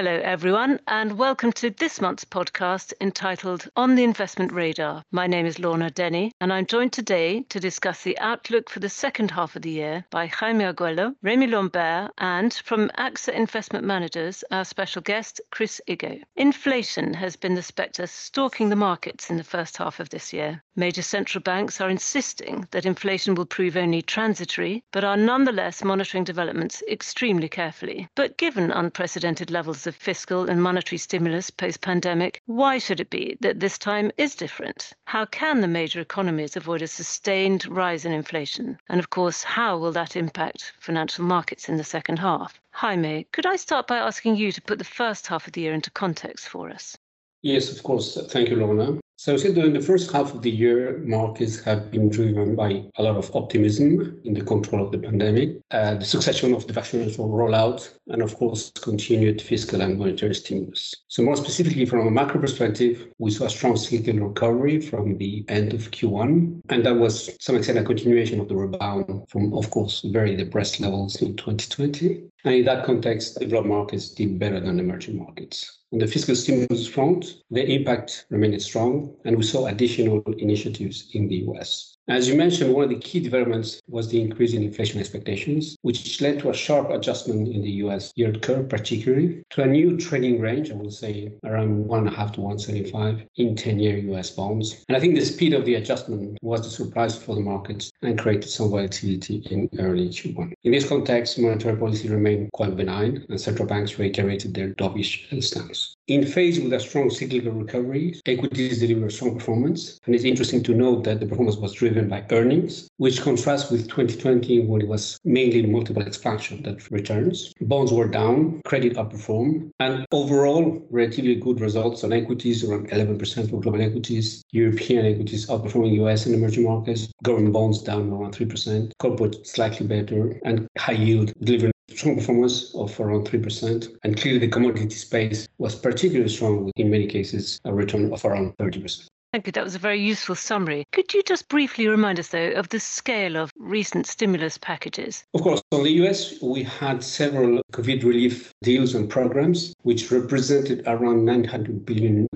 Hello, everyone, and welcome to this month's podcast entitled On the Investment Radar. My name is Lorna Denny, and I'm joined today to discuss the outlook for the second half of the year by Jaime Arguello, Remy Lambert, and from AXA Investment Managers, our special guest, Chris Iggo. Inflation has been the spectre stalking the markets in the first half of this year. Major central banks are insisting that inflation will prove only transitory, but are nonetheless monitoring developments extremely carefully. But given unprecedented levels of fiscal and monetary stimulus post pandemic, why should it be that this time is different? How can the major economies avoid a sustained rise in inflation? And of course, how will that impact financial markets in the second half? Jaime, could I start by asking you to put the first half of the year into context for us? Yes, of course. Thank you, Lorna. So, so during the first half of the year, markets have been driven by a lot of optimism in the control of the pandemic, uh, the succession of the vaccination rollout, and of course, continued fiscal and monetary stimulus. So, more specifically, from a macro perspective, we saw a strong cyclical recovery from the end of Q1, and that was, to some extent, a continuation of the rebound from, of course, very depressed levels in 2020. And in that context, developed markets did better than emerging markets. On the fiscal stimulus front, the impact remained strong, and we saw additional initiatives in the US. As you mentioned, one of the key developments was the increase in inflation expectations, which led to a sharp adjustment in the US yield curve, particularly to a new trading range, I would say around one and a half to 175 in 10 year US bonds. And I think the speed of the adjustment was a surprise for the markets and created some volatility in early Q1. In this context, monetary policy remained quite benign, and central banks reiterated their dovish stance. In phase with a strong cyclical recovery, equities delivered strong performance. And it's interesting to note that the performance was driven by earnings, which contrasts with 2020 when it was mainly multiple expansion that returns. Bonds were down, credit outperformed, and overall, relatively good results on equities, around 11% for global equities, European equities outperforming US and emerging markets, government bonds down around 3%, corporate slightly better, and high yield delivering strong performance of around 3%. And clearly, the commodity space was particularly strong, with, in many cases, a return of around 30%. Thank you. That was a very useful summary. Could you just briefly remind us, though, of the scale of recent stimulus packages? Of course. On the US, we had several COVID relief deals and programs, which represented around $900 billion,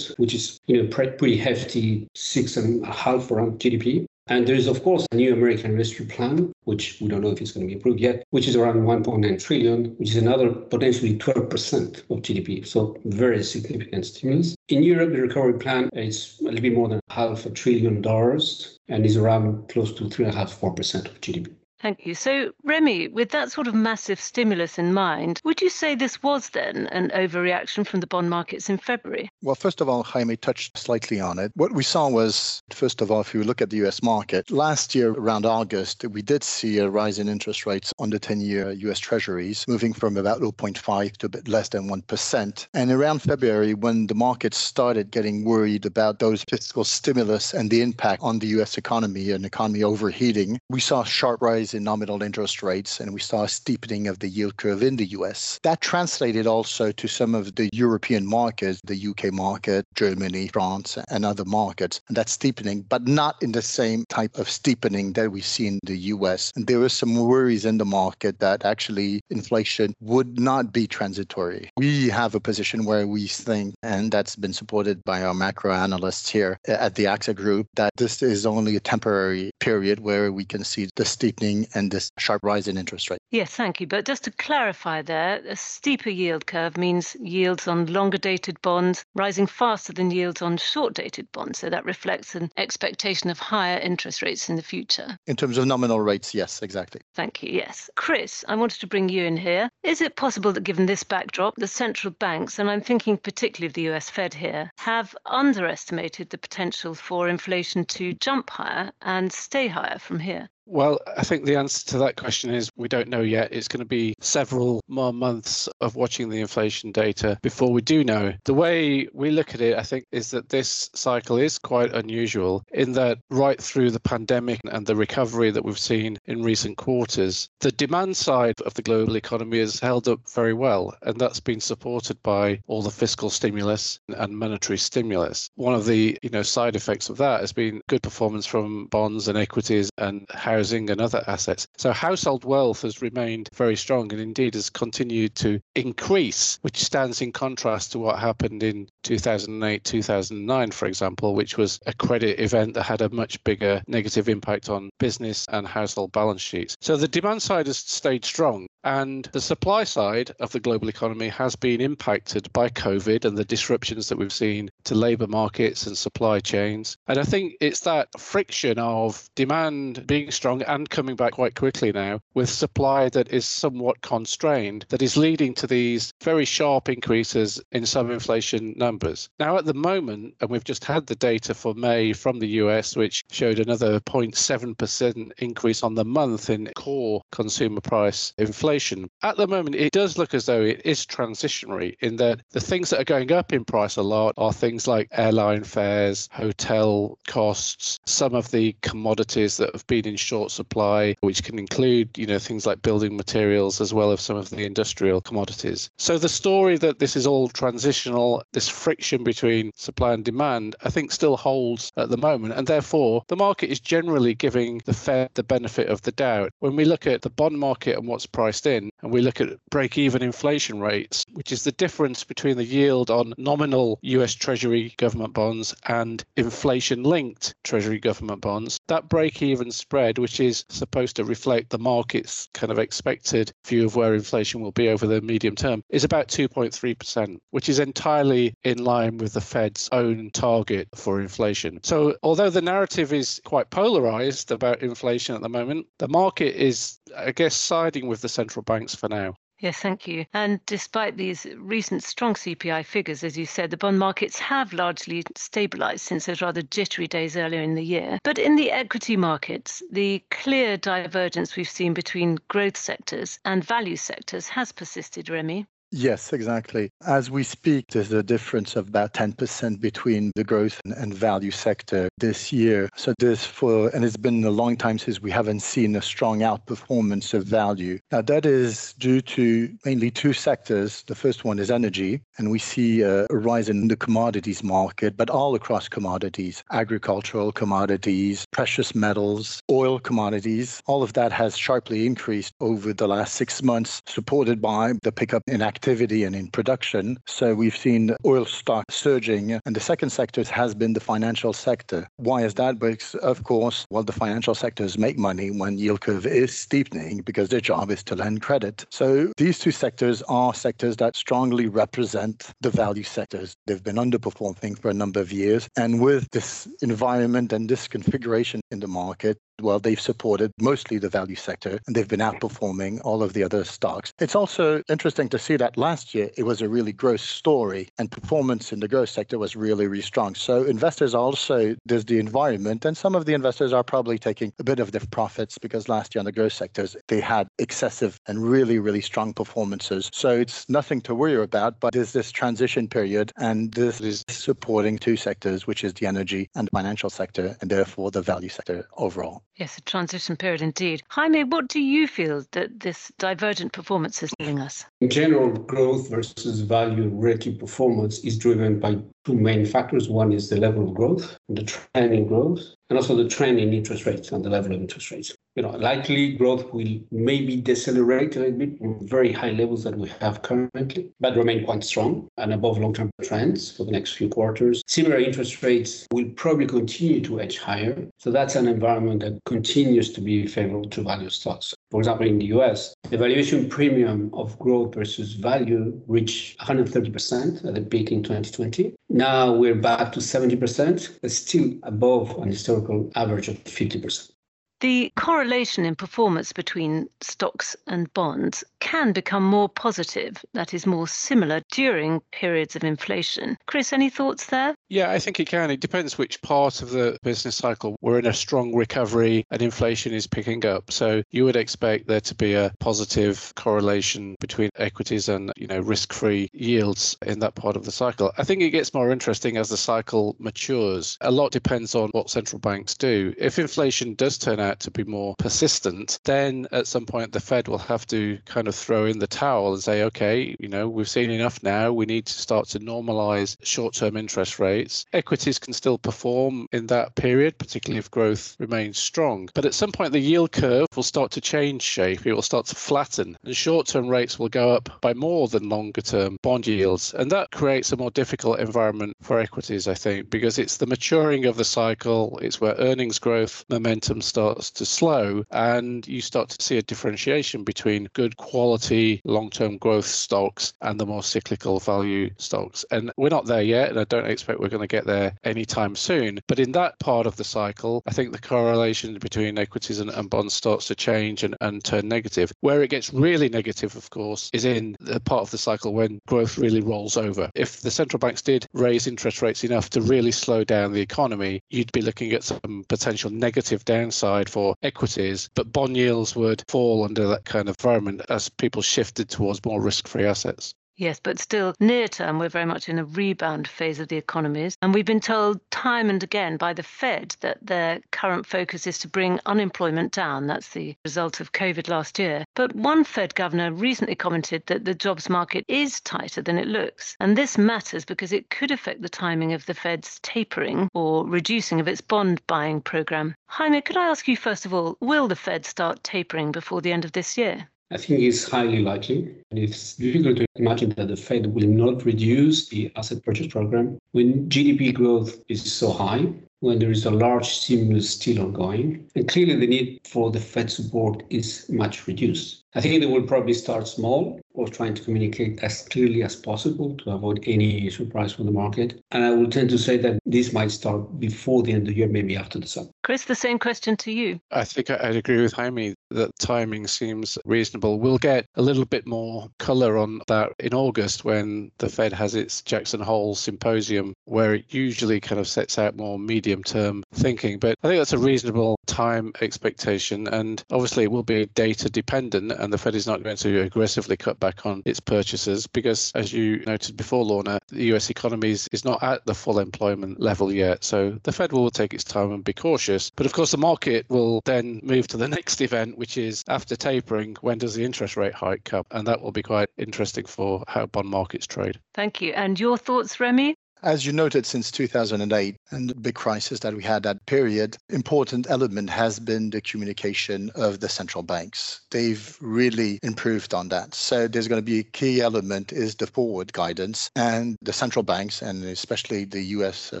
which is you know, pretty hefty, six and a half around GDP. And there is, of course, a new American Rescue Plan, which we don't know if it's going to be approved yet, which is around 1.9 trillion, which is another potentially 12% of GDP. So very significant stimulus. In Europe, the recovery plan is a little bit more than half a trillion dollars and is around close to three and a half, four percent of GDP. Thank you. So, Remy, with that sort of massive stimulus in mind, would you say this was then an overreaction from the bond markets in February? Well, first of all, Jaime touched slightly on it. What we saw was, first of all, if you look at the US market, last year around August, we did see a rise in interest rates on the 10 year US Treasuries, moving from about 0.5 to a bit less than 1%. And around February, when the markets started getting worried about those fiscal stimulus and the impact on the US economy and economy overheating, we saw sharp rise rise in nominal interest rates and we saw a steepening of the yield curve in the US. That translated also to some of the European markets, the UK market, Germany, France, and other markets, and that steepening, but not in the same type of steepening that we see in the US. And there were some worries in the market that actually inflation would not be transitory. We have a position where we think, and that's been supported by our macro analysts here at the AXA Group, that this is only a temporary period where we can see the steepening and this sharp rise in interest rates. Yes, thank you. But just to clarify there, a steeper yield curve means yields on longer dated bonds rising faster than yields on short dated bonds. So that reflects an expectation of higher interest rates in the future. In terms of nominal rates, yes, exactly. Thank you. Yes. Chris, I wanted to bring you in here. Is it possible that given this backdrop, the central banks, and I'm thinking particularly of the US Fed here, have underestimated the potential for inflation to jump higher and stay higher from here? Well, I think the answer to that question is we don't know yet. It's going to be several more months of watching the inflation data before we do know. The way we look at it, I think, is that this cycle is quite unusual in that right through the pandemic and the recovery that we've seen in recent quarters, the demand side of the global economy has held up very well. And that's been supported by all the fiscal stimulus and monetary stimulus. One of the you know side effects of that has been good performance from bonds and equities and how housing and other assets. So household wealth has remained very strong and indeed has continued to increase, which stands in contrast to what happened in 2008, 2009, for example, which was a credit event that had a much bigger negative impact on business and household balance sheets. So the demand side has stayed strong. And the supply side of the global economy has been impacted by COVID and the disruptions that we've seen to labour markets and supply chains. And I think it's that friction of demand being strong and coming back quite quickly now with supply that is somewhat constrained that is leading to these very sharp increases in some inflation numbers. Now, at the moment, and we've just had the data for May from the US, which showed another 0.7% increase on the month in core consumer price inflation inflation. At the moment, it does look as though it is transitionary in that the things that are going up in price a lot are things like airline fares, hotel costs, some of the commodities that have been in short supply, which can include, you know, things like building materials as well as some of the industrial commodities. So the story that this is all transitional, this friction between supply and demand, I think still holds at the moment. And therefore, the market is generally giving the Fed the benefit of the doubt. When we look at the bond market and what's priced in and we look at break even inflation rates, which is the difference between the yield on nominal US Treasury government bonds and inflation linked Treasury government bonds, that break even spread, which is supposed to reflect the market's kind of expected view of where inflation will be over the medium term, is about 2.3%, which is entirely in line with the Fed's own target for inflation. So, although the narrative is quite polarized about inflation at the moment, the market is, I guess, siding with the central central banks for now. Yes, thank you. And despite these recent strong CPI figures, as you said, the bond markets have largely stabilized since those rather jittery days earlier in the year. But in the equity markets, the clear divergence we've seen between growth sectors and value sectors has persisted, Remy. Yes, exactly. As we speak, there's a difference of about 10% between the growth and value sector this year. So this for, and it's been a long time since we haven't seen a strong outperformance of value. Now that is due to mainly two sectors. The first one is energy, and we see a rise in the commodities market, but all across commodities, agricultural commodities, precious metals, oil commodities, all of that has sharply increased over the last six months, supported by the pickup in activity activity and in production. So we've seen oil stock surging. And the second sector has been the financial sector. Why is that? Because, of course, well, the financial sectors make money when yield curve is steepening because their job is to lend credit. So these two sectors are sectors that strongly represent the value sectors. They've been underperforming for a number of years. And with this environment and this configuration in the market, well, they've supported mostly the value sector and they've been outperforming all of the other stocks. It's also interesting to see that last year it was a really growth story and performance in the growth sector was really, really strong. So investors also, there's the environment and some of the investors are probably taking a bit of their profits because last year on the growth sectors, they had excessive and really, really strong performances. So it's nothing to worry about, but there's this transition period and this is supporting two sectors, which is the energy and financial sector and therefore the value sector overall. Yes, a transition period indeed. Jaime, what do you feel that this divergent performance is telling us? In general, growth versus value relative performance is driven by two main factors. One is the level of growth, the trend in growth, and also the trend in interest rates and the level of interest rates. You know, likely growth will maybe decelerate a little bit from very high levels that we have currently, but remain quite strong and above long-term trends for the next few quarters. Similar interest rates will probably continue to edge higher. So that's an environment that continues to be favorable to value stocks. For example, in the US, the valuation premium of growth versus value reached 130% at the peak in 2020. Now we're back to 70%, but still above an historical average of 50%. The correlation in performance between stocks and bonds can become more positive, that is, more similar during periods of inflation. Chris, any thoughts there? Yeah, I think it can. It depends which part of the business cycle. We're in a strong recovery and inflation is picking up. So you would expect there to be a positive correlation between equities and, you know, risk-free yields in that part of the cycle. I think it gets more interesting as the cycle matures. A lot depends on what central banks do. If inflation does turn out to be more persistent, then at some point the Fed will have to kind of throw in the towel and say, okay, you know, we've seen enough now. We need to start to normalize short term interest rates. Equities can still perform in that period, particularly if growth remains strong. But at some point, the yield curve will start to change shape. It will start to flatten, and short term rates will go up by more than longer term bond yields. And that creates a more difficult environment for equities, I think, because it's the maturing of the cycle, it's where earnings growth momentum starts to slow, and you start to see a differentiation between good quality long term growth stocks and the more cyclical value stocks. And we're not there yet, and I don't expect we're going to get there anytime soon. But in that part of the cycle, I think the correlation between equities and, and bonds starts to change and, and turn negative. Where it gets really negative, of course, is in the part of the cycle when growth really rolls over. If the central banks did raise interest rates enough to really slow down the economy, you'd be looking at some potential negative downside for equities, but bond yields would fall under that kind of environment as people shifted towards more risk free assets. Yes, but still, near term, we're very much in a rebound phase of the economies. And we've been told time and again by the Fed that their current focus is to bring unemployment down. That's the result of COVID last year. But one Fed governor recently commented that the jobs market is tighter than it looks. And this matters because it could affect the timing of the Fed's tapering or reducing of its bond buying program. Jaime, could I ask you first of all, will the Fed start tapering before the end of this year? I think it's highly likely. And it's difficult to imagine that the Fed will not reduce the asset purchase program when GDP growth is so high, when there is a large stimulus still ongoing. And clearly, the need for the Fed support is much reduced. I think they will probably start small or trying to communicate as clearly as possible to avoid any surprise from the market. And I will tend to say that this might start before the end of the year, maybe after the summer. Chris, the same question to you. I think I'd agree with Jaime that timing seems reasonable. We'll get a little bit more colour on that in August when the Fed has its Jackson Hole symposium, where it usually kind of sets out more medium term thinking. But I think that's a reasonable time expectation. And obviously, it will be data dependent, and the Fed is not going to aggressively cut back on its purchases because, as you noted before, Lorna, the US economy is, is not at the full employment level yet. So the Fed will take its time and be cautious. But of course, the market will then move to the next event, which is after tapering, when does the interest rate hike come? And that will be quite interesting for how bond markets trade. Thank you. And your thoughts, Remy? As you noted, since 2008 and the big crisis that we had that period, important element has been the communication of the central banks. They've really improved on that. So there's going to be a key element is the forward guidance, and the central banks and especially the U.S. Uh,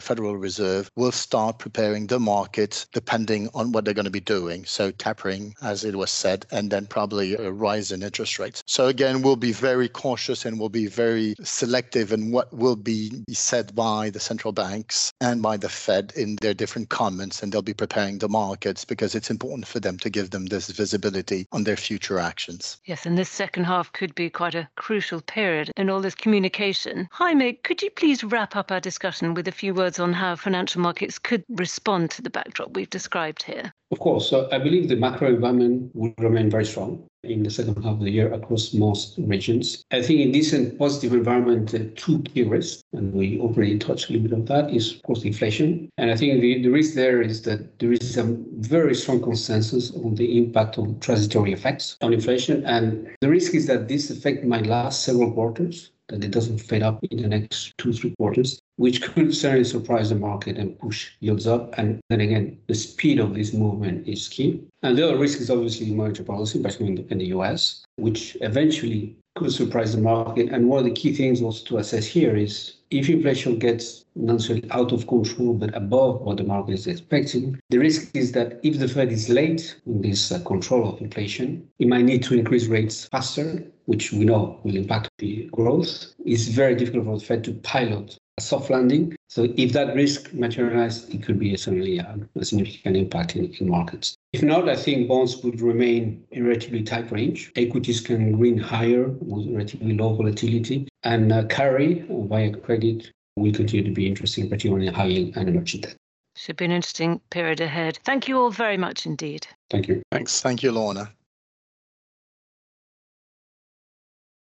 Federal Reserve will start preparing the market depending on what they're going to be doing. So tapering, as it was said, and then probably a rise in interest rates. So again, we'll be very cautious and we'll be very selective in what will be said by the central banks and by the Fed in their different comments, and they'll be preparing the markets because it's important for them to give them this visibility on their future actions. Yes, and this second half could be quite a crucial period in all this communication. Jaime, could you please wrap up our discussion with a few words on how financial markets could respond to the backdrop we've described here? Of course. So I believe the macro environment will remain very strong in the second half of the year across most regions. I think in this positive environment, uh, two key risks, and we already touched a little bit on that, is of course inflation. And I think the, the risk there is that there is a very strong consensus on the impact of transitory effects on inflation. And the risk is that this effect might last several quarters that it doesn't fade up in the next two, three quarters, which could certainly surprise the market and push yields up. And then again, the speed of this movement is key. And the other risk is obviously monetary policy, especially in the, in the US, which eventually could surprise the market. And one of the key things also to assess here is if inflation gets necessarily out of control, but above what the market is expecting, the risk is that if the Fed is late in this uh, control of inflation, it might need to increase rates faster, which we know will impact the growth. It's very difficult for the Fed to pilot a soft landing. So if that risk materializes, it could be certainly a, a significant impact in, in markets. If not, I think bonds would remain in relatively tight range. Equities can green higher with relatively low volatility, Uh, carry via credit will continue to be interesting, particularly in high yield and emerging debt. Should be an interesting period ahead. Thank you all very much indeed. Thank you. Thanks. Thank you, Lorna.